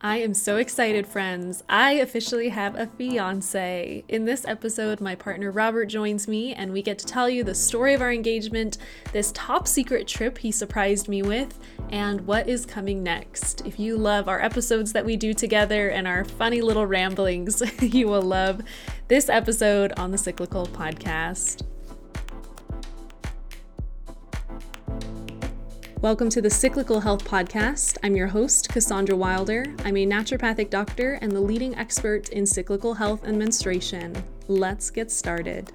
I am so excited, friends. I officially have a fiance. In this episode, my partner Robert joins me, and we get to tell you the story of our engagement, this top secret trip he surprised me with, and what is coming next. If you love our episodes that we do together and our funny little ramblings, you will love this episode on the Cyclical Podcast. Welcome to the Cyclical Health Podcast. I'm your host, Cassandra Wilder. I'm a naturopathic doctor and the leading expert in cyclical health and menstruation. Let's get started.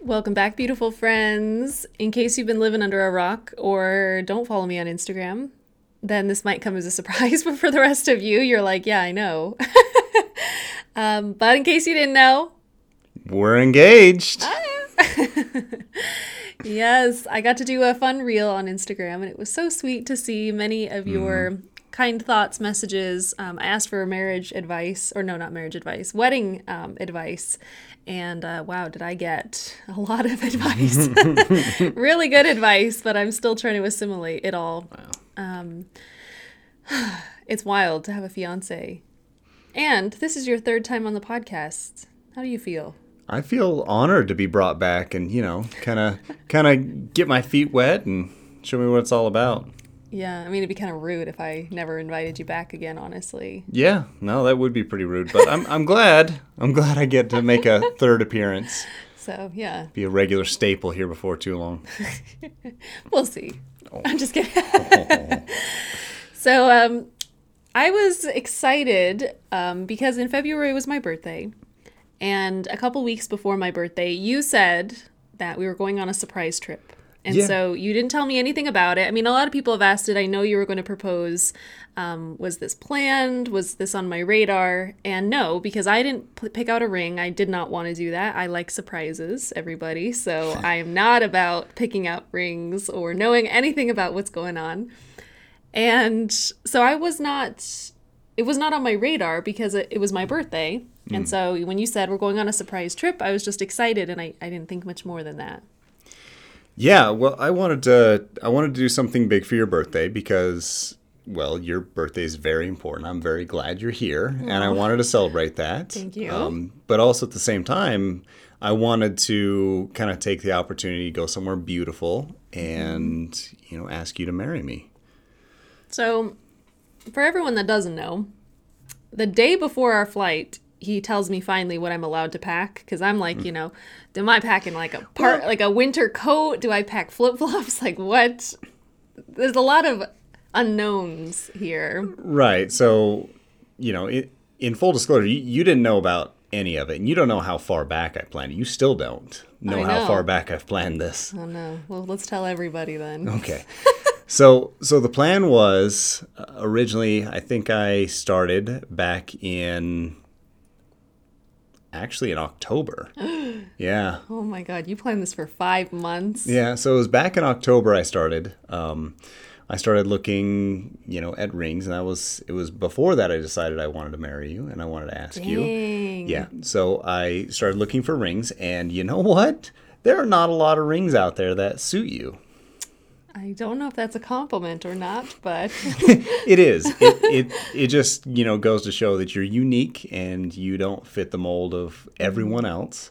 Welcome back, beautiful friends. In case you've been living under a rock or don't follow me on Instagram, then this might come as a surprise, but for the rest of you, you're like, yeah, I know. um, but in case you didn't know, we're engaged. yes, I got to do a fun reel on Instagram, and it was so sweet to see many of your mm-hmm. kind thoughts, messages. Um, I asked for marriage advice, or no, not marriage advice, wedding um, advice. And uh, wow, did I get a lot of advice? really good advice, but I'm still trying to assimilate it all. Wow. Um, it's wild to have a fiance. And this is your third time on the podcast. How do you feel? I feel honored to be brought back and, you know, kind of kind of get my feet wet and show me what it's all about. Yeah, I mean it'd be kind of rude if I never invited you back again, honestly. Yeah, no, that would be pretty rude, but I'm I'm glad. I'm glad I get to make a third appearance. So, yeah. Be a regular staple here before too long. we'll see. Oh. I'm just kidding. so, um I was excited um, because in February was my birthday. And a couple weeks before my birthday, you said that we were going on a surprise trip. And yeah. so you didn't tell me anything about it. I mean, a lot of people have asked it. I know you were going to propose. Um, was this planned? Was this on my radar? And no, because I didn't p- pick out a ring. I did not want to do that. I like surprises, everybody. So I am not about picking out rings or knowing anything about what's going on. And so I was not, it was not on my radar because it, it was my birthday. And mm. so when you said we're going on a surprise trip, I was just excited and I, I didn't think much more than that. Yeah, well, I wanted to I wanted to do something big for your birthday because well, your birthday is very important. I'm very glad you're here, Aww. and I wanted to celebrate that. Thank you. Um, but also at the same time, I wanted to kind of take the opportunity to go somewhere beautiful and mm. you know ask you to marry me. So, for everyone that doesn't know, the day before our flight, he tells me finally what I'm allowed to pack because I'm like, you know, am I packing like a part like a winter coat? Do I pack flip flops? Like what? There's a lot of unknowns here. Right. So, you know, it, in full disclosure, you, you didn't know about any of it, and you don't know how far back I planned it. You still don't know, know. how far back I've planned this. Oh no. Well, let's tell everybody then. Okay. so, so the plan was uh, originally, I think I started back in actually in October. yeah. Oh my God, you planned this for five months. Yeah, so it was back in October I started. Um, I started looking, you know, at rings, and that was it was before that I decided I wanted to marry you, and I wanted to ask Dang. you. Yeah. So I started looking for rings, and you know what? There are not a lot of rings out there that suit you. I don't know if that's a compliment or not, but it is. It, it it just you know goes to show that you're unique and you don't fit the mold of everyone mm-hmm. else.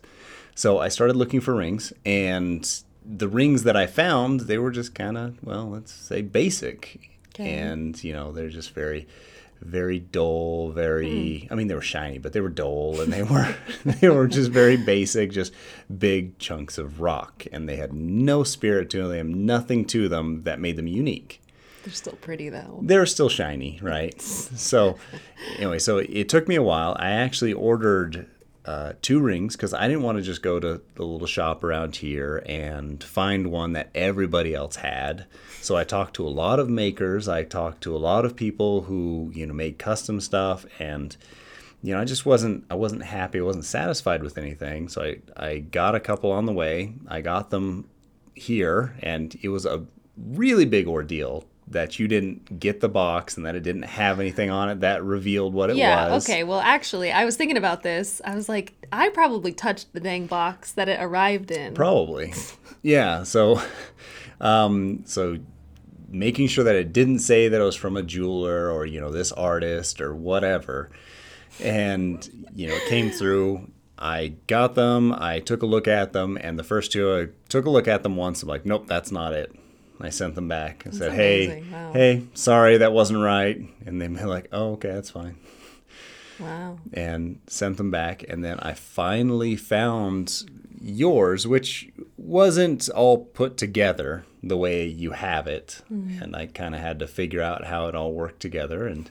So I started looking for rings, and the rings that I found they were just kind of well, let's say basic, okay. and you know they're just very very dull, very mm. I mean they were shiny, but they were dull and they were they were just very basic, just big chunks of rock and they had no spirit to them, nothing to them that made them unique. They're still pretty though. They're still shiny, right? so anyway, so it took me a while. I actually ordered uh, two rings because I didn't want to just go to the little shop around here and find one that everybody else had. So I talked to a lot of makers. I talked to a lot of people who you know made custom stuff, and you know I just wasn't I wasn't happy. I wasn't satisfied with anything. So I I got a couple on the way. I got them here, and it was a really big ordeal that you didn't get the box and that it didn't have anything on it that revealed what it yeah, was. Yeah, okay. Well, actually, I was thinking about this. I was like, I probably touched the dang box that it arrived in. Probably. yeah, so um so making sure that it didn't say that it was from a jeweler or you know this artist or whatever. And you know, it came through. I got them. I took a look at them, and the first two, I took a look at them once. I'm like, nope, that's not it. I sent them back and said, "Hey. Wow. hey, sorry, that wasn't right." And they were like, "Oh, okay, that's fine." Wow. and sent them back. And then I finally found yours, which wasn't all put together the way you have it. Mm-hmm. And I kind of had to figure out how it all worked together. And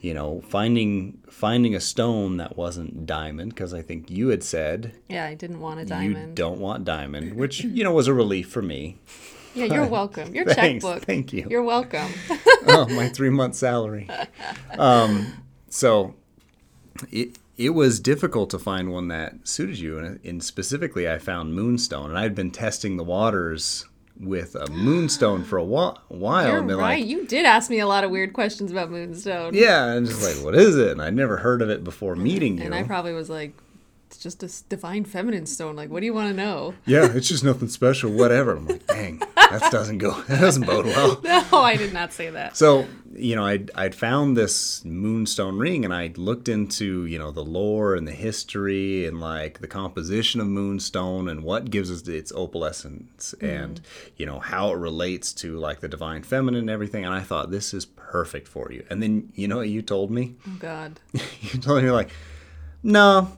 you know, finding finding a stone that wasn't diamond, because I think you had said Yeah, I didn't want a diamond. you don't want diamond, which you know was a relief for me. Yeah, you're welcome. Your Thanks, checkbook. thank you. You're welcome. oh, my three month salary. Um, so it it was difficult to find one that suited you, and, and specifically, I found moonstone, and I'd been testing the waters with a moonstone for a whi- while, You're and right. like, you did ask me a lot of weird questions about Moonstone. yeah, and just like, what is it? And I'd never heard of it before meeting you. And I probably was like, it's just a divine feminine stone. Like, what do you want to know? yeah, it's just nothing special, whatever. I'm like, dang, that doesn't go, that doesn't bode well. No, I did not say that. So, you know, I'd, I'd found this moonstone ring and I'd looked into, you know, the lore and the history and like the composition of moonstone and what gives us its opalescence mm-hmm. and, you know, how it relates to like the divine feminine and everything. And I thought, this is perfect for you. And then, you know what you told me? Oh, God. you told me, like, no,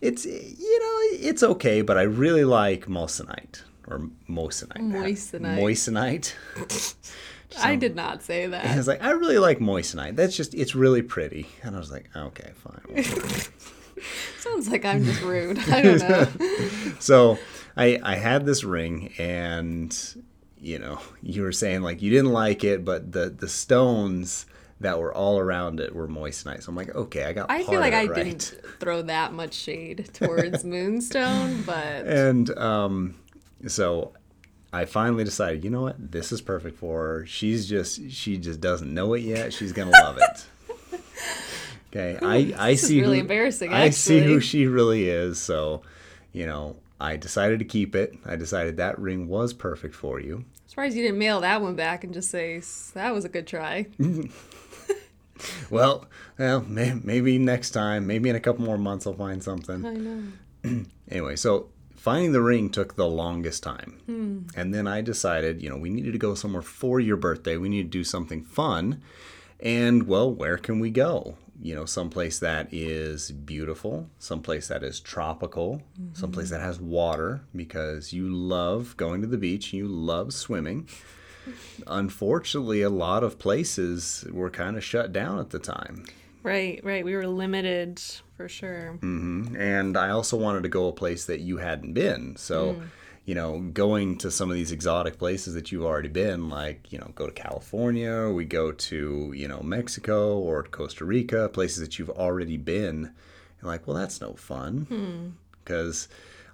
it's, you know, it's okay, but I really like moissanite or moissanite. Moissanite. Moissanite. I did not say that. it's like, I really like moissanite. That's just, it's really pretty. And I was like, okay, fine. Sounds like I'm just rude. I don't know. so I, I had this ring, and you know, you were saying like you didn't like it, but the the stones that were all around it were moissanite. So I'm like, okay, I got. I part feel like of I right. didn't throw that much shade towards Moonstone, but And um, so I finally decided, you know what, this is perfect for her. She's just, she just doesn't know it yet. She's gonna love it. Okay, I I This is see really who, embarrassing, I see who she really is. So, you know, I decided to keep it. I decided that ring was perfect for you. surprised you didn't mail that one back and just say that was a good try. Well, well, may, maybe next time, maybe in a couple more months, I'll find something. I know. Anyway, so finding the ring took the longest time. Hmm. And then I decided, you know, we needed to go somewhere for your birthday. We need to do something fun. And, well, where can we go? You know, someplace that is beautiful, someplace that is tropical, Mm-hmm. someplace that has water because you love going to the beach, you love swimming. Unfortunately, a lot of places were kind of shut down at the time. Right, right. We were limited for sure. Mm-hmm. and I also wanted to go a place that you hadn't been. So, mm. you know, going to some of these exotic places that you've already been, like you know, go to California, or we go to you know Mexico or Costa Rica, places that you've already been. And like, well, that's no fun hmm. because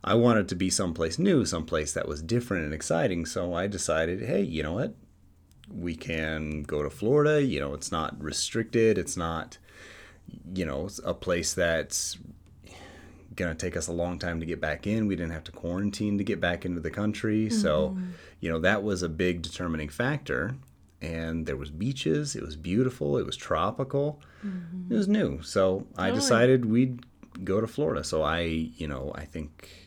I wanted to be someplace new, someplace that was different and exciting. So I decided, hey, you know what? We can go to Florida. You know, it's not restricted. It's not you know, a place that's going to take us a long time to get back in. We didn't have to quarantine to get back into the country. So, mm-hmm. you know, that was a big determining factor. And there was beaches. It was beautiful. It was tropical. Mm-hmm. It was new. So I oh, Totally. decided we'd go to Florida. So I, you know, I think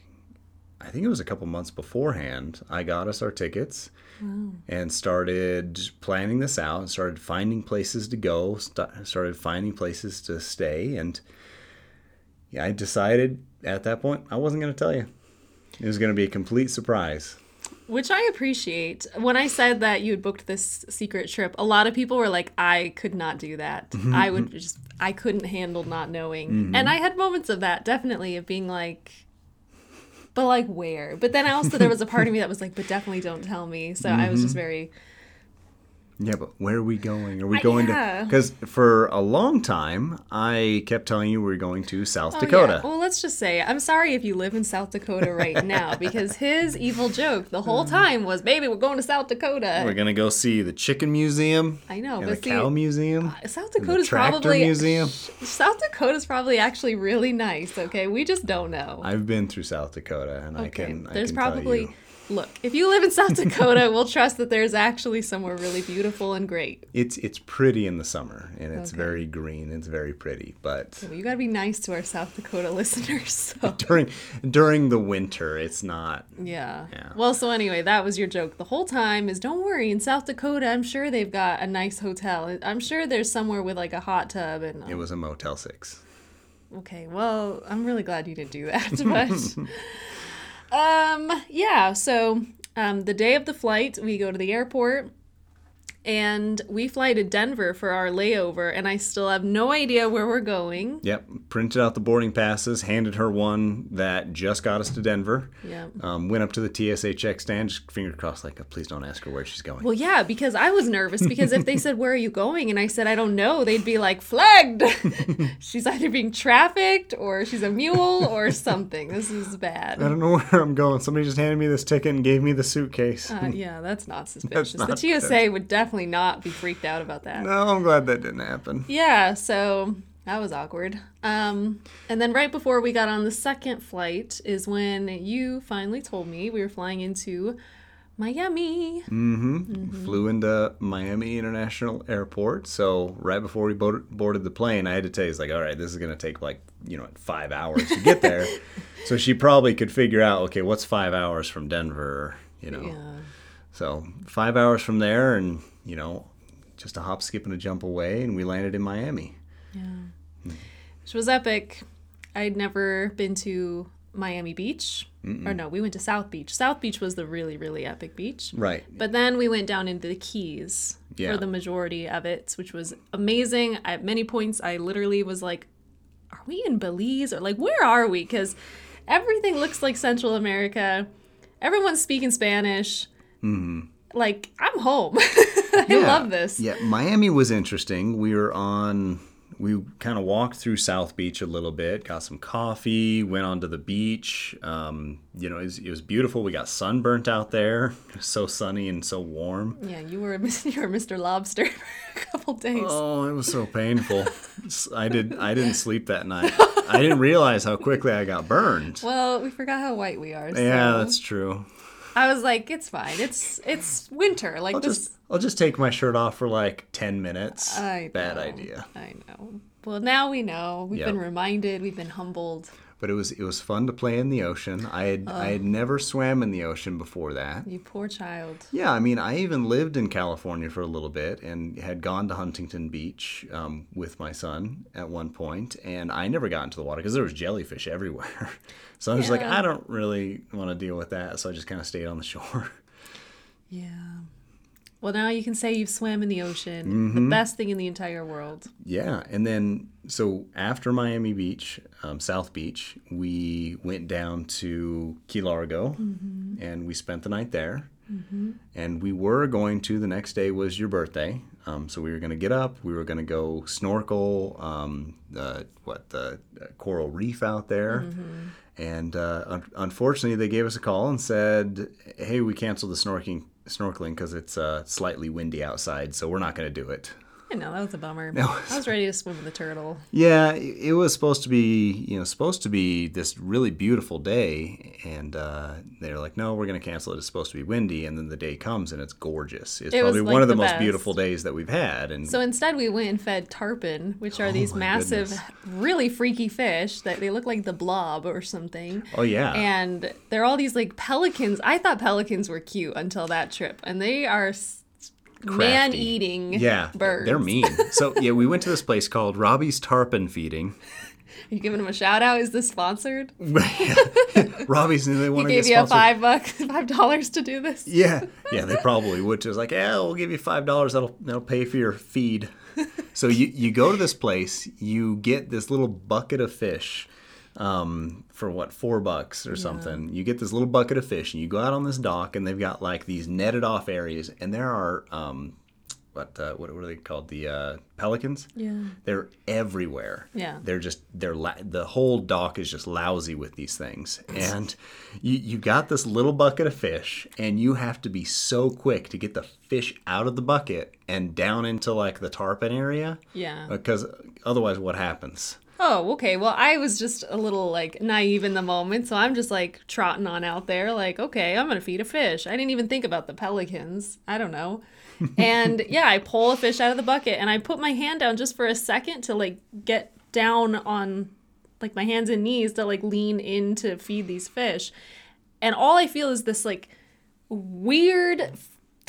I think it was a couple months beforehand. I got us our tickets and started planning this out and started finding places to go, st- started finding places to stay. And yeah, I decided at that point I wasn't going to tell you. It was going to be a complete surprise. Which I appreciate. When I said that you had booked this secret trip, a lot of people were like, I could not do that. Mm-hmm, I mm-hmm. would just, I couldn't handle not knowing. Mm-hmm. And I had moments of that, definitely, of being like, but like where? But then also there was a part of me that was like, but definitely don't tell me. So I was just mm-hmm. very, Yeah, but where are we going? Are we I- going yeah. to? Because for a long time, I kept telling you we were going to South Oh, Dakota. yeah. Well, let's just say, I'm sorry if you live in South Dakota right now, because his evil joke the whole mm. time was, baby, we're going to South Dakota. We're gonna go see the chicken museum I know, and the see, cow museum, uh, South and the Dakota's probably museum. South Dakota's probably actually really nice. Okay, we just don't know. I've been through South Dakota, and I Okay, can. I there's can tell probably. Look, if you live in South Dakota, we'll trust that there's actually somewhere really beautiful and great. It's it's pretty in the summer and it's Okay. very green. It's very pretty, but Well, you got to be nice to our South Dakota listeners. So. during during the winter, it's not. Yeah. Yeah. Well, so anyway, that was your joke the whole time is don't worry, in South Dakota, I'm sure they've got a nice hotel. I'm sure there's somewhere with like a hot tub and It um, was a Motel Six. Okay, well, I'm really glad you didn't do that, but um yeah, so um the day of the flight, we go to the airport and we fly to Denver for our layover and I still have no idea where we're going. Yep, printed out the boarding passes, handed her one that just got us to Denver. Yeah. Um, went up to the TSA check stand, just fingers crossed, like, please don't ask her where she's going. Well, yeah, because I was nervous because if they said, Where are you going? And I said, I don't know, they'd be like, Flagged! she's either being trafficked or she's a mule or something. This is bad. I don't know where I'm going. Somebody just handed me this ticket and gave me the suitcase. Uh, yeah, that's not suspicious. not the TSA would definitely not be freaked out about that. no, I'm glad that didn't happen. Yeah, so that was awkward. Um, and then right before we got on the second flight is when you finally told me we were flying into Miami. Mm-hmm. Flew into Miami International Airport. So right before we boarded, boarded the plane, I had to tell you, it's like, all right, this is going to take like, you know, five hours to get there. so she probably could figure out, okay, what's five hours from Denver, you know? Yeah. So five hours from there and, you know, just a hop, skip, and a jump away, and we landed in Miami. Yeah. Which was epic. I'd never been to Miami Beach. Or no, we went to South Beach. South Beach was the really, really epic beach. Right. But then we went down into the Keys Yeah. for the majority of it, which was amazing. At many points, I literally was like, "Are we in Belize or like where are we?" Because everything looks like Central America. Everyone's speaking Spanish. Mm-hmm. Like I'm home. I Yeah. love this. Yeah, Miami was interesting. We were on. We kind of walked through South Beach a little bit, got some coffee, went onto the beach. Um, you know, it was, it was beautiful. We got sunburnt out there. So sunny and so warm. Yeah, you were you were Mr. Lobster for a couple days. Oh, it was so painful. I did. I didn't sleep that night. I didn't realize how quickly I got burned. Well, we forgot how white we are. So Yeah, that's true. I was like, it's fine. It's it's winter. Like I'll this. just I'll just take my shirt off for like ten minutes. I Bad know. idea. I know. Well, now we know. We've Yep. been reminded. We've been humbled. But it was it was fun to play in the ocean. I had I had never swam in the ocean before that. You poor child. Yeah, I mean, I even lived in California for a little bit and had gone to Huntington Beach um, with my son at one point, and I never got into the water because there was jellyfish everywhere. So I was like, I don't really want to deal with that, so I just kind of stayed on the shore. Yeah. Well, now you can say you've swam in the ocean. Mm-hmm. The best thing in the entire world. Yeah, and then so after Miami Beach, um, South Beach, we went down to Key Largo, and we spent the night there. And we were going to the next day was your birthday, um, so we were going to get up. We were going to go snorkel, um, the what the uh, coral reef out there. And uh, un- unfortunately, they gave us a call and said, "Hey, we canceled the snorkeling snorkeling because it's uh, slightly windy outside, so we're not going to do it." I know that was a bummer. No. I was ready to swim with the turtle. Yeah, it it was supposed to be, you know, supposed to be this really beautiful day, and uh, they're like, "No, we're going to cancel it. It's supposed to be windy." And then the day comes, and it's gorgeous. It's It was, probably like, one of the, the most best. beautiful days that we've had. And So instead, we went and fed tarpon, which are these Oh my massive, goodness. really freaky fish that they look like the blob or something. oh yeah, And they're all these like pelicans. I thought pelicans were cute until that trip, and they are man eating yeah, birds. they're mean. so yeah, we went to this place called Robbie's Tarpon Feeding. Are you giving them a shout out? Is this sponsored? Robbie's, and they He want to gave get you a sponsored. five bucks, five dollars to do this. Yeah, yeah, they probably would. Just like, yeah, we'll give you five dollars. That'll that'll pay for your feed. so you you go to this place, you get this little bucket of fish, um, for what four bucks or something. You get this little bucket of fish, and you go out on this dock, and they've got like these netted off areas, and there are um, what uh, what what are they called? The uh, pelicans. Yeah. They're everywhere. Yeah. They're just they're la- the whole dock is just lousy with these things. And you you got this little bucket of fish and you have to be so quick to get the fish out of the bucket and down into like the tarpon area Yeah. because otherwise what happens? Oh, okay. Well, I was just a little like naive in the moment, so I'm just like trotting on out there, like, okay, I'm gonna feed a fish. I didn't even think about the pelicans. I don't know. And yeah, I pull a fish out of the bucket and I put my hand down just for a second to like get down on like my hands and knees to like lean in to feed these fish. And all I feel is this like weird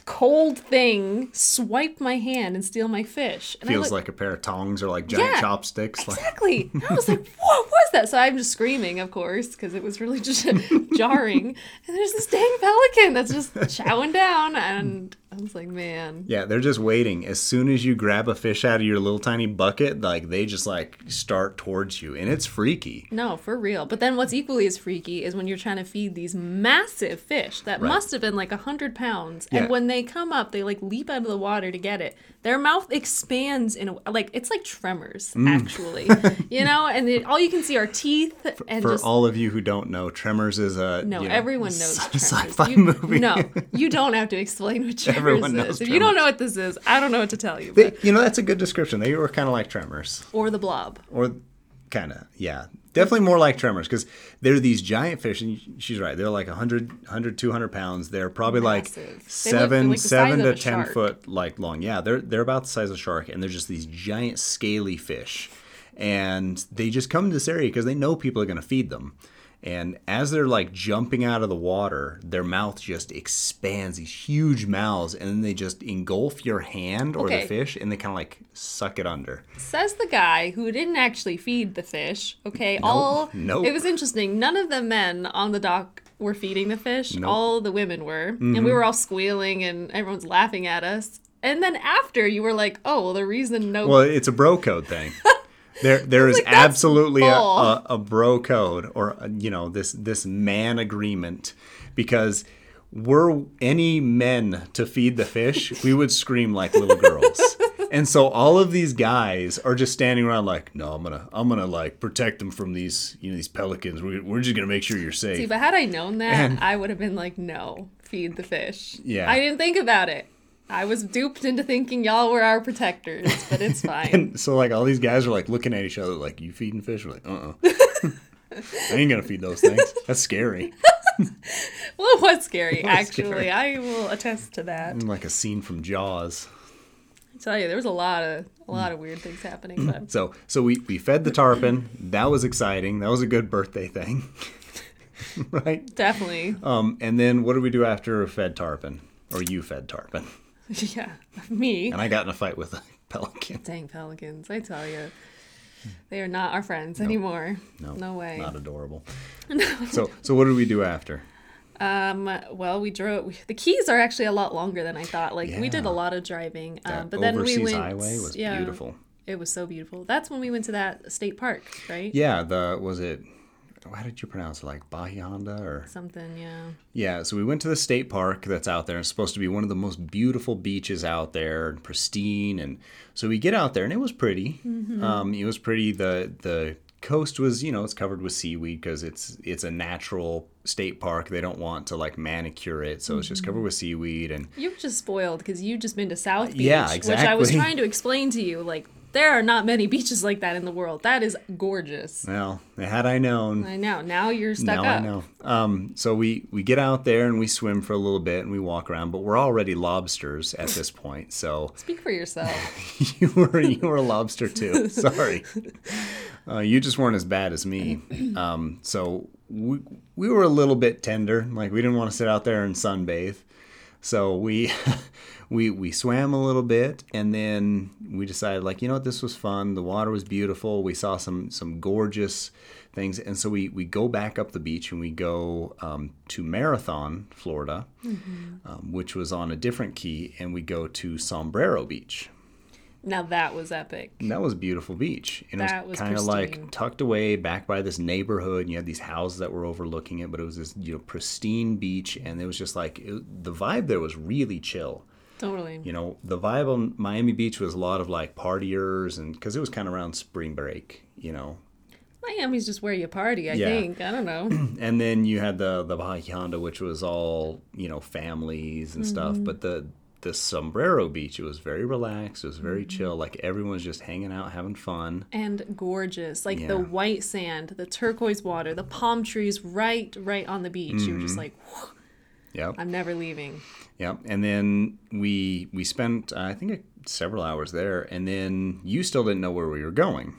cold thing swipe my hand and steal my fish. And Feels like a pair of tongs or like giant Yeah, chopsticks. Like, Exactly. I was like, what was that? So I'm just screaming, of course, because it was really just jarring. And there's this dang pelican that's just chowing down. And I was like, man. yeah, they're just waiting. As soon as you grab a fish out of your little tiny bucket, like they just like start towards you, and it's freaky. No, for real. But then what's equally as freaky is when you're trying to feed these massive fish that Right. must have been like a hundred pounds. Yeah. And when they come up, they like leap out of the water to get it. Their mouth expands in a like it's like tremors, Mm. actually. you know, and it, all you can see are teeth and For just all of you who don't know, Tremors is a No, you know, everyone knows sci- Tremors. sci-fi You- movie. No, you don't have to explain what Tremors Everyone is. knows If you don't know what this is, I don't know what to tell you. They, But, you know, that's a good description. They were kind of like Tremors, or the Blob. or kind of, yeah, definitely more like Tremors because they're these giant fish, and she's right. They're like 100, 100 200 pounds. They're probably Massive. like seven, like seven to ten shark. foot like long. Yeah, they're they're about the size of a shark, and they're just these giant scaly fish, and they just come to this area because they know people are going to feed them. And as they're like jumping out of the water, their mouth just expands, these huge mouths, and then they just engulf your hand or Okay. the fish and they kind of like suck it under. Says the guy who didn't actually feed the fish. Okay, all nope. it was interesting. None of the men on the dock were feeding the fish. Nope. Mm-hmm. All the women were, and we were all squealing, and everyone's laughing at us. And then after, you were like, "Oh, well, the reason no Well, it's a bro code thing. There, there is like, absolutely a, a, a bro code, or uh, you know, this this man agreement, because were any men to feed the fish, we would scream like little girls. And so all of these guys are just standing around like, no, I'm gonna, I'm gonna like protect them from these, you know, these pelicans. We're, we're just gonna make sure you're safe. See, but had I known that, And- I would have been like, no, feed the fish. Yeah. I didn't think about it. I was duped into thinking y'all were our protectors, but it's fine. And so like all these guys are like looking at each other like, you feeding fish? We're like, uh, uh I ain't gonna feed those things. That's scary. well, it was scary, was actually. scary. I will attest to that. like a scene from Jaws. I tell you, there was a lot of a lot of weird things happening. But So so we, we fed the tarpon. That was exciting. That was a good birthday thing. right? definitely, Um, and then what did we do after we fed tarpon? Or you fed tarpon. yeah, me. And I got in a fight with a pelican. Dang pelicans! I tell you, they are not our friends anymore. No, no way. Not adorable. So so what did we do after? Um, well, we drove. We, the Keys are actually a lot longer than I thought. Like we did a lot of driving. That Um, but then we went. highway was yeah, beautiful. It was so beautiful. That's when we went to that state park, right? Yeah, the was it how did you pronounce it? Like Bahia or Something, yeah. Yeah, so we went to the state park that's out there. It's supposed to be one of the most beautiful beaches out there, and pristine. And so we get out there, and it was pretty. Um, it was pretty. the The coast was, you know, it's covered with seaweed because it's it's a natural state park. They don't want to like manicure it, so it's just covered with seaweed. And You've just spoiled because you've just been to South Beach, Yeah, exactly. which I was trying to explain to you. Like, there are not many beaches like that in the world. That is gorgeous. well, had I known, I know. Now you're stuck now up. I know. Um, so we we get out there and we swim for a little bit and we walk around, but we're already lobsters at this point. So Speak for yourself. you were you were a lobster too. Sorry, uh, you just weren't as bad as me. Um, so we we were a little bit tender. Like we didn't want to sit out there and sunbathe. So we we we swam a little bit and then we decided like you know what this was fun. The water was beautiful. We saw some some gorgeous things and so we we go back up the beach and we go um, to Marathon, Florida, um, which was on a different key, and we go to Sombrero Beach. now that was epic. And that was a beautiful beach. And That it was was kind of like tucked away back by this neighborhood. And you had these houses that were overlooking it, but it was this you know pristine beach, and it was just like it, the vibe there was really chill. Totally. You know, the vibe on Miami Beach was a lot of like partiers, and because it was kind of around spring break, you know. Miami's just where you party, I Yeah. think. I don't know. And then you had the the Bahia Honda, which was all you know families and Mm-hmm. stuff. But the the Sombrero Beach, it was very relaxed. It was very chill. Like everyone was just hanging out, having fun. And gorgeous. Like Yeah. the white sand, the turquoise water, the palm trees right right on the beach. You were just like, "Whew, Yep. I'm never leaving. Yep. And then we we spent uh, I think several hours there, and then you still didn't know where we were going.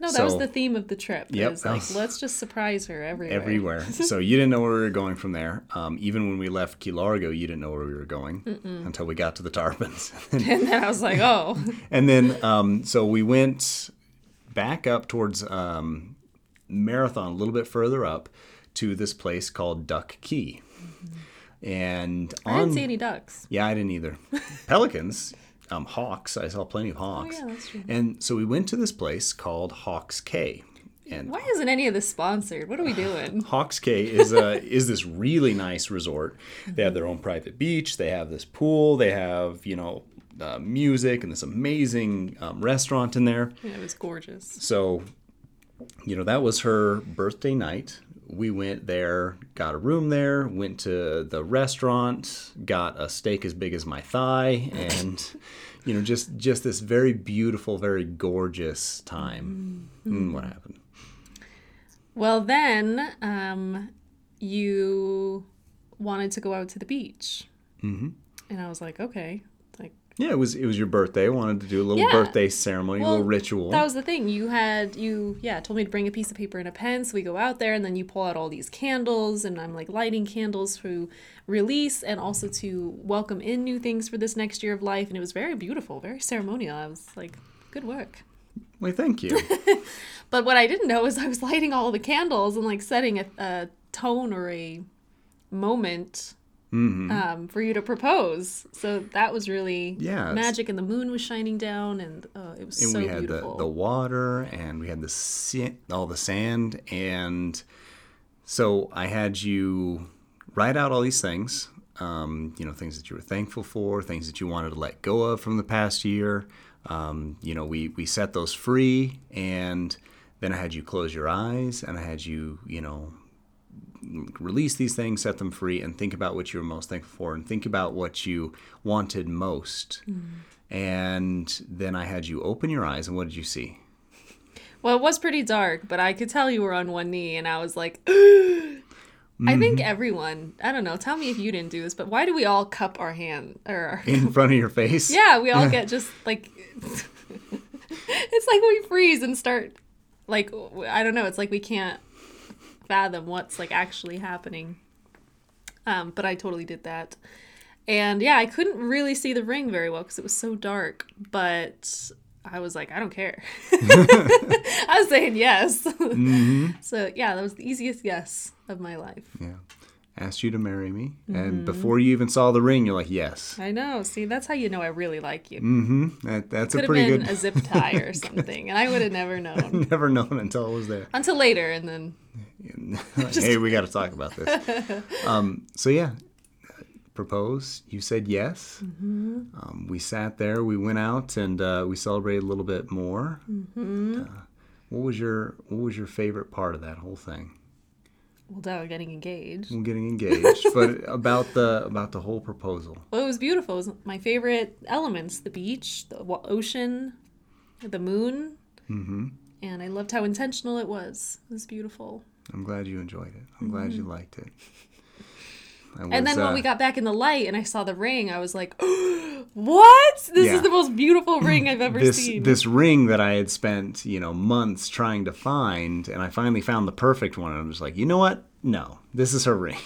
No, that was the theme of the trip. Yep, that like was- let's just surprise her everywhere. everywhere. so you didn't know where we were going from there. Um, even when we left Key Largo, you didn't know where we were going until we got to the Tarpons. And then I was like, oh, and then, um, so we went back up towards um, Marathon, a little bit further up, to this place called Duck Key. And I didn't see any ducks. yeah, I didn't either. Pelicans, um, hawks. I saw plenty of hawks. Oh, yeah, that's true. And so we went to this place called Hawks Cay. And Why isn't any of this sponsored? What are we doing? Hawks Cay is a is this really nice resort. They have their own private beach. They have this pool. They have you know uh, music and this amazing um, restaurant in there. Yeah, it was gorgeous. So, you know that was her birthday night. We went there, got a room there, went to the restaurant, got a steak as big as my thigh, and you know just just this very beautiful, very gorgeous time. Mm, what happened? Well, then um, you wanted to go out to the beach. Mm-hmm. And I was like, okay. Yeah, it was it was your birthday. I wanted to do a little Yeah. birthday ceremony, a little ritual. that was the thing. You had, you, yeah, told me to bring a piece of paper and a pen. So we go out there and then you pull out all these candles. And I'm like lighting candles to release and also to welcome in new things for this next year of life. And it was very beautiful, very ceremonial. I was like, good work. Well, thank you. But what I didn't know is I was lighting all the candles and like setting a, a tone or a moment um, for you to propose. So that was really Yeah, magic, and the moon was shining down, and uh, it was and so we had the, the water and we had the sa- all the sand and so I had you write out all these things um, you know things that you were thankful for things that you wanted to let go of from the past year. Um, you know we we set those free and then I had you close your eyes and I had you you know release these things, set them free, and think about what you were most thankful for, and think about what you wanted most. And then I had you open your eyes, and what did you see? Well, it was pretty dark, but I could tell you were on one knee, and I was like, I Mm-hmm. think everyone, I don't know, tell me if you didn't do this, but why do we all cup our hand? Or our, In front of your face? yeah, we all get just like, it's like we freeze and start, like, I don't know, it's like we can't fathom what's like actually happening. Um, but I totally did that. And yeah, I couldn't really see the ring very well because it was so dark, but I was like, I don't care. I was saying yes. So yeah, that was the easiest yes of my life. Yeah. Asked you to marry me, and before you even saw the ring, you're like, yes. I know. See, that's how you know I really like you. Mm-hmm. That, that's Could a have pretty been good. a zip tie or something, and I would have never known Never known until it was there. until later. And then Like, hey, we got to talk about this. um, so yeah, proposed. You said yes. Mm-hmm. Um, we sat there. We went out and uh, we celebrated a little bit more. Mm-hmm. Uh, what was your What was your favorite part of that whole thing? Well, we're getting engaged. Well, getting engaged, but about the about the whole proposal. Well, it was beautiful. It was my favorite elements: the beach, the ocean, the moon, mm-hmm. and I loved how intentional it was. It was beautiful. I'm glad you enjoyed it. I'm glad you liked it. Mm-hmm. And was, then when uh, we got back in the light and I saw the ring, I was like, "What? This Yeah. is the most beautiful ring I've ever this seen." this ring that I had spent you know months trying to find, and I finally found the perfect one. And I'm just like, you know what? No, this is her ring,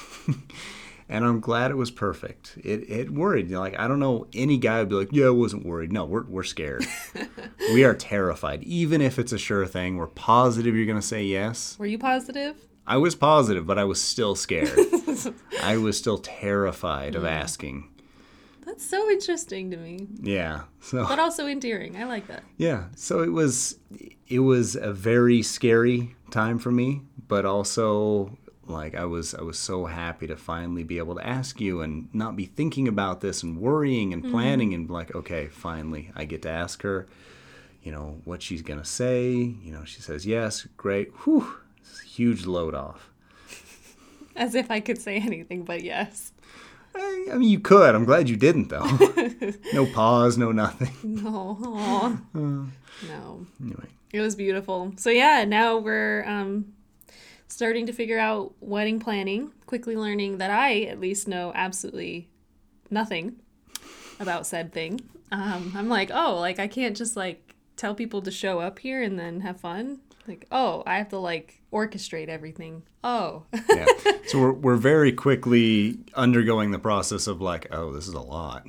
and I'm glad it was perfect. It it worried you know, like I don't know any guy would be like, yeah, I wasn't worried. No, we're we're scared. we are terrified. Even if it's a sure thing, we're positive you're gonna say yes. Were you positive? I was positive, but I was still scared. I was still terrified of asking. That's so interesting to me, Yeah. So but also endearing. I like that. Yeah, so it was it was a very scary time for me, but also like I was I was so happy to finally be able to ask you and not be thinking about this and worrying and mm-hmm. planning and like okay, finally I get to ask her, you know, what she's going to say, you know, she says yes, great. Whew. Huge load off. As if I could say anything but yes. I I mean, you could. I'm glad you didn't, though. no pause, no nothing. No, aw. no. Anyway, It was beautiful. So yeah, now we're um, starting to figure out wedding planning. Quickly learning that I at least know absolutely nothing about said thing. Um, I'm like, oh, like I can't just like tell people to show up here and then have fun. Like, oh, I have to like orchestrate everything. Oh, yeah. So we're, we're very quickly undergoing the process of like, oh, this is a lot.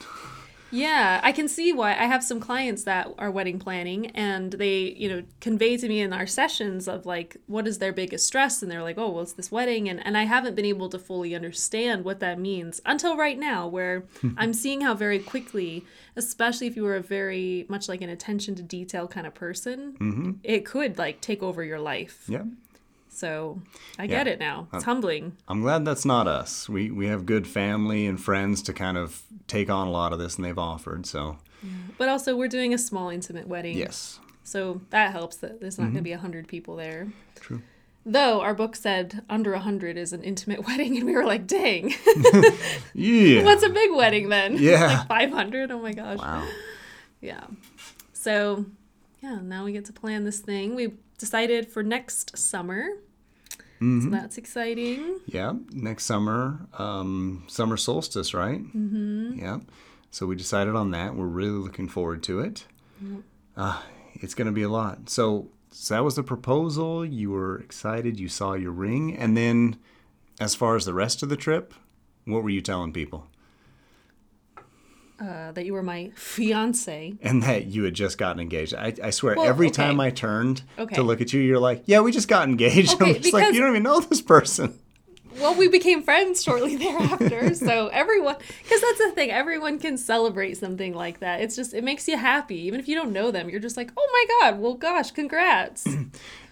Yeah, I can see why. I have some clients that are wedding planning and they, you know, convey to me in our sessions of like, what is their biggest stress? And they're like, oh, well, it's this wedding. And, and I haven't been able to fully understand what that means until right now, where I'm seeing how very quickly, especially if you were a very much like an attention to detail kind of person, mm-hmm. it could like take over your life. Yeah. So I get it now. It's humbling. I'm glad that's not us. We we have good family and friends to kind of take on a lot of this, and they've offered. So But also, we're doing a small, intimate wedding. yes, So that helps that there's not going to mm-hmm. be a hundred people there. True. Though our book said under a hundred is an intimate wedding, and we were like, "Dang, yeah. what's a big wedding then? Yeah. like five hundred? Oh my gosh, wow. yeah." So, yeah, now we get to plan this thing. We decided for next summer, so that's exciting. Yeah, next summer, um, summer solstice, right? Mm-hmm. Yeah. So we decided on that. We're really looking forward to it. Uh, it's going to be a lot. So, so that was the proposal. You were excited. You saw your ring, and then, as far as the rest of the trip, what were you telling people? Uh, that you were my fiance. And that you had just gotten engaged. I, I swear, Well, every okay. time I turned Okay. to look at you, you're like, "Yeah, we just got engaged." Okay, I'm just like, "You don't even know this person." Well, we became friends shortly thereafter. so everyone, because that's the thing, everyone can celebrate something like that. It's just, it makes you happy. Even if you don't know them, you're just like, oh my God, well, gosh, congrats.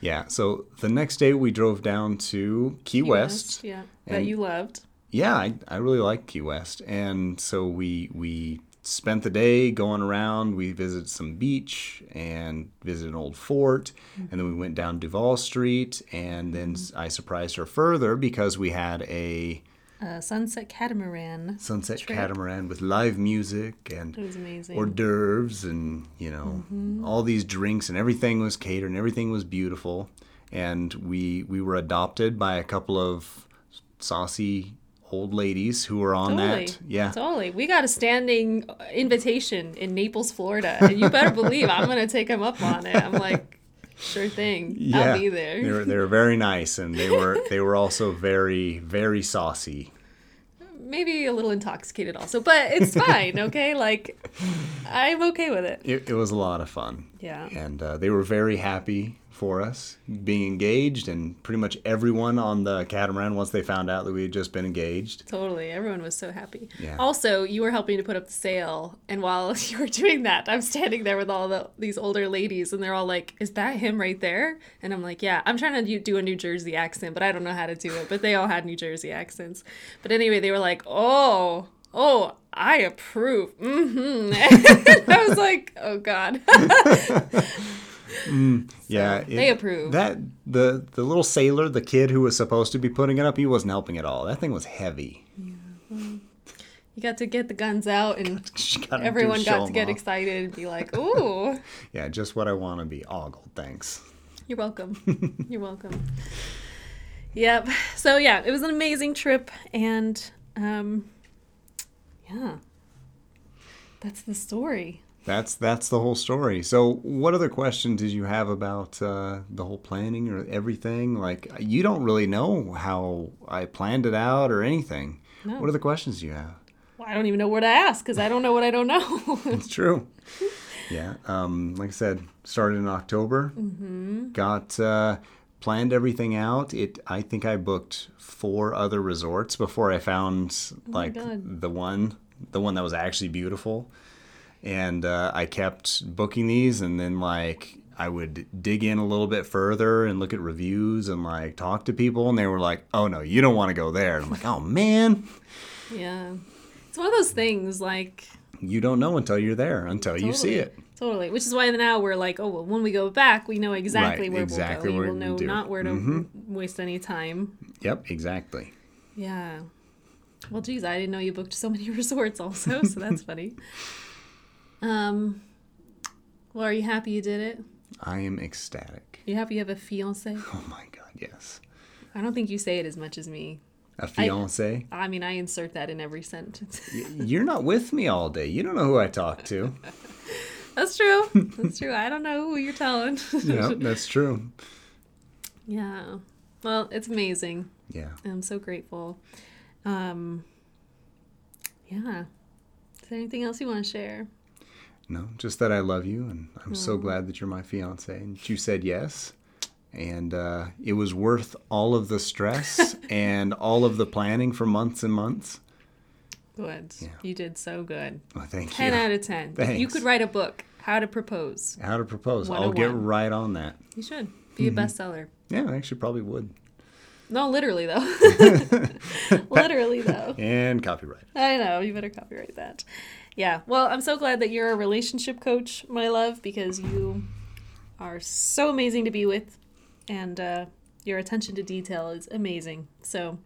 Yeah. So the next day we drove down to Key, West. Yeah. That you loved. Yeah, I, I really like Key West, and so we we spent the day going around. We visited some beach and visited an old fort, and then we went down Duval Street, and then I surprised her further because we had a Uh, Sunset Catamaran. sunset Trip. catamaran with live music and It was amazing. hors d'oeuvres and you know all these drinks and everything was catered and everything was beautiful and we we were adopted by a couple of saucy old ladies who were on Totally. that yeah Totally. We got a standing invitation in Naples, Florida. And you better believe I'm going to take them up on it. I'm like, sure thing. yeah I'll be there. they were they were very nice and they were they were also very very saucy Maybe a little intoxicated also, but it's fine, okay? Like, I'm okay with it. it, it was a lot of fun Yeah. and uh, they were very happy for us being engaged and pretty much everyone on the catamaran once they found out that we had just been engaged Totally. Everyone was so happy. Yeah. Also, you were helping to put up the sail, and while you were doing that, I'm standing there with all the these older ladies, and they're all like, "Is that him right there?" And I'm like, "Yeah." I'm trying to do- a New Jersey accent, but I don't know how to do it. But they all had New Jersey accents. But anyway, they were like, "Oh, oh, I approve." Mm-hmm. I was like, "Oh God." Yeah, they approve. That the the little sailor, the kid who was supposed to be putting it up, he wasn't helping at all. That thing was heavy. you got to get the guns out, and got everyone got to get off. excited and be like, "Ooh." Yeah, just what I want to be. Ogled, thanks. You're welcome. You're welcome. Yep. So yeah, it was an amazing trip, and um, yeah, that's the story. That's that's the whole story. So, what other questions did you have about uh, the whole planning or everything? Like, you don't really know how I planned it out or anything. No. What are the questions you have? Well, I don't even know where to ask because I don't know what I don't know. It's true. yeah. Um, like I said, started in October. Mm-hmm. Got uh, planned everything out. It. I think I booked four other resorts before I found like God. the one, the one that was actually beautiful. And uh, I kept booking these, and then like I would dig in a little bit further and look at reviews and like talk to people, and they were like, "Oh no, you don't want to go there." And I'm like, "Oh man." yeah, it's one of those things like You don't know until you're there, until you see it. Totally. Which is why now we're like, oh well, when we go back, we know exactly Right, where exactly we'll go. where We will know not where to Mhm. waste any time. Yep, exactly. Yeah. Well, geez, I didn't know you booked so many resorts also, so that's funny. Um, well, are you happy you did it? I am ecstatic. You happy you have a fiance? Oh my God, yes. I don't think you say it as much as me. A fiance? I mean, I insert that in every sentence. You're not with me all day. You don't know who I talk to. That's true. That's true. I don't know who you're telling. yeah, that's true. yeah. Well, it's amazing. Yeah. I'm so grateful. Um, yeah. Is there anything else you want to share? No, just that I love you, and I'm so glad that you're my fiance, and you said yes. And uh, it was worth all of the stress and all of the planning for months and months. Good. You did so good. Well, thank 10 you. out of 10. Thanks. You could write a book, How to Propose. How to propose? I'll get right on that. You should be Mm-hmm. a bestseller. Yeah, I actually probably would. No, literally, though. literally, though. And copyright. I know. You better copyright that. Yeah. Well, I'm so glad that you're a relationship coach, my love, because you are so amazing to be with. And uh, your attention to detail is amazing. So,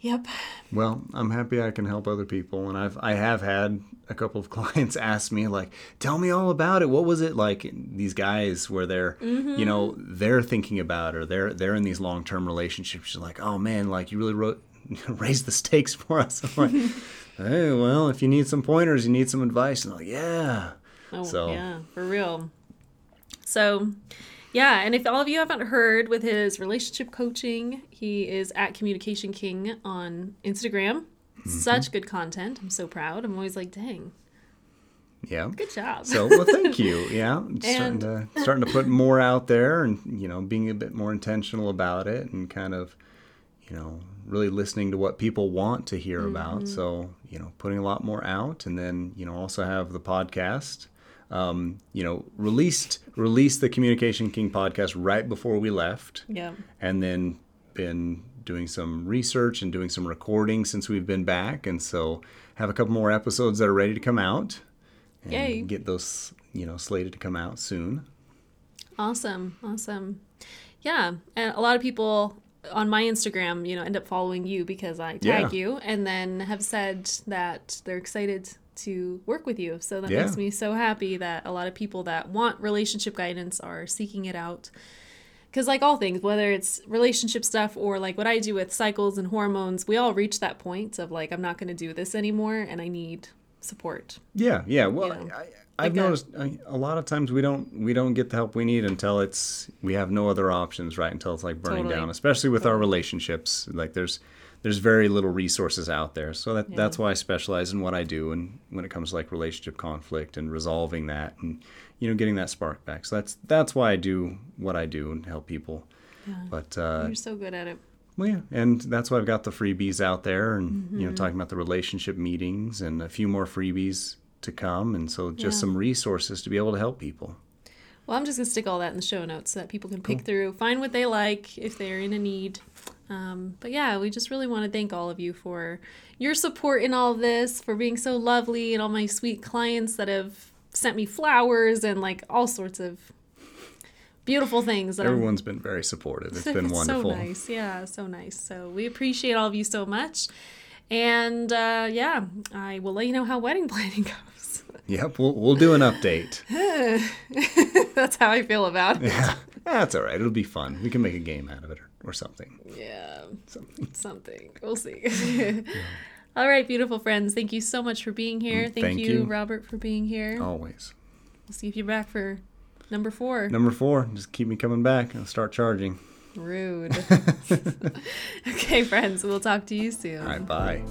yep. Well, I'm happy I can help other people, and I've I have had a couple of clients ask me like, "Tell me all about it. What was it like?" These guys where they're, you know, they're thinking about or they're they're in these long term relationships. You're like, "Oh man, like you really wrote raised the stakes for us." I'm like, "Hey, well, if you need some pointers, you need some advice," and I'm like, "Yeah." Oh, So- yeah, for real. So, yeah, and if all of you haven't heard with his relationship coaching, he is at Communication King on Instagram. Mm-hmm. Such good content. I'm so proud. I'm always like, dang, Yeah. good job. So well, thank you. Yeah, starting And- to starting to put more out there, and you know, being a bit more intentional about it, and kind of, you know, really listening to what people want to hear about. So you know, putting a lot more out, and then you know, also have the podcast. Um, you know, released released the Communication King podcast right before we left, yeah. and then been doing some research and doing some recording since we've been back, and so have a couple more episodes that are ready to come out and Yay. get those you know slated to come out soon. Awesome. Awesome. Yeah. And a lot of people on my Instagram, you know, end up following you because I tag Yeah. you and then have said that they're excited to work with you. So that Yeah. makes me so happy that a lot of people that want relationship guidance are seeking it out. Because, like all things, whether it's relationship stuff or like what I do with cycles and hormones, we all reach that point of like, I'm not going to do this anymore and I need support. Yeah, yeah. Well, You know, I, I've like noticed a lot of times we don't we don't get the help we need until it's we have no other options, right? Until it's like burning Totally. down, especially with our relationships. Like there's there's very little resources out there, so that that's why I specialize in what I do, and when it comes to like relationship conflict and resolving that, and you know getting that spark back. So that's that's why I do what I do and help people. But uh, You're so good at it. well, yeah, and that's why I've got the freebies out there, and you Mm-hmm. know, talking about the relationship meetings and a few more freebies to come, and so just Yeah. some resources to be able to help people. Well, I'm just going to stick all that in the show notes so that people can pick through, find what they like if they're in a need. Um, but yeah, we just really want to thank all of you for your support in all this, for being so lovely, and all my sweet clients that have sent me flowers and like all sorts of beautiful things. That I'm- Everyone's been very supportive. It's been wonderful. So nice. Yeah, so nice. So we appreciate all of you so much. And uh, yeah, I will let you know how wedding planning goes. Yep, we'll we'll do an update. That's how I feel about it. yeah, that's all right. It'll be fun. We can make a game out of it or, or something. Yeah, Something. something. We'll see. All right, beautiful friends. Thank you so much for being here. Thank, Mm, thank you, you. Robert, for being here. Always. We'll see if you're back for number four. Number four, just keep me coming back. I'll start charging. Rude. okay, friends. We'll talk to you soon. All right, bye.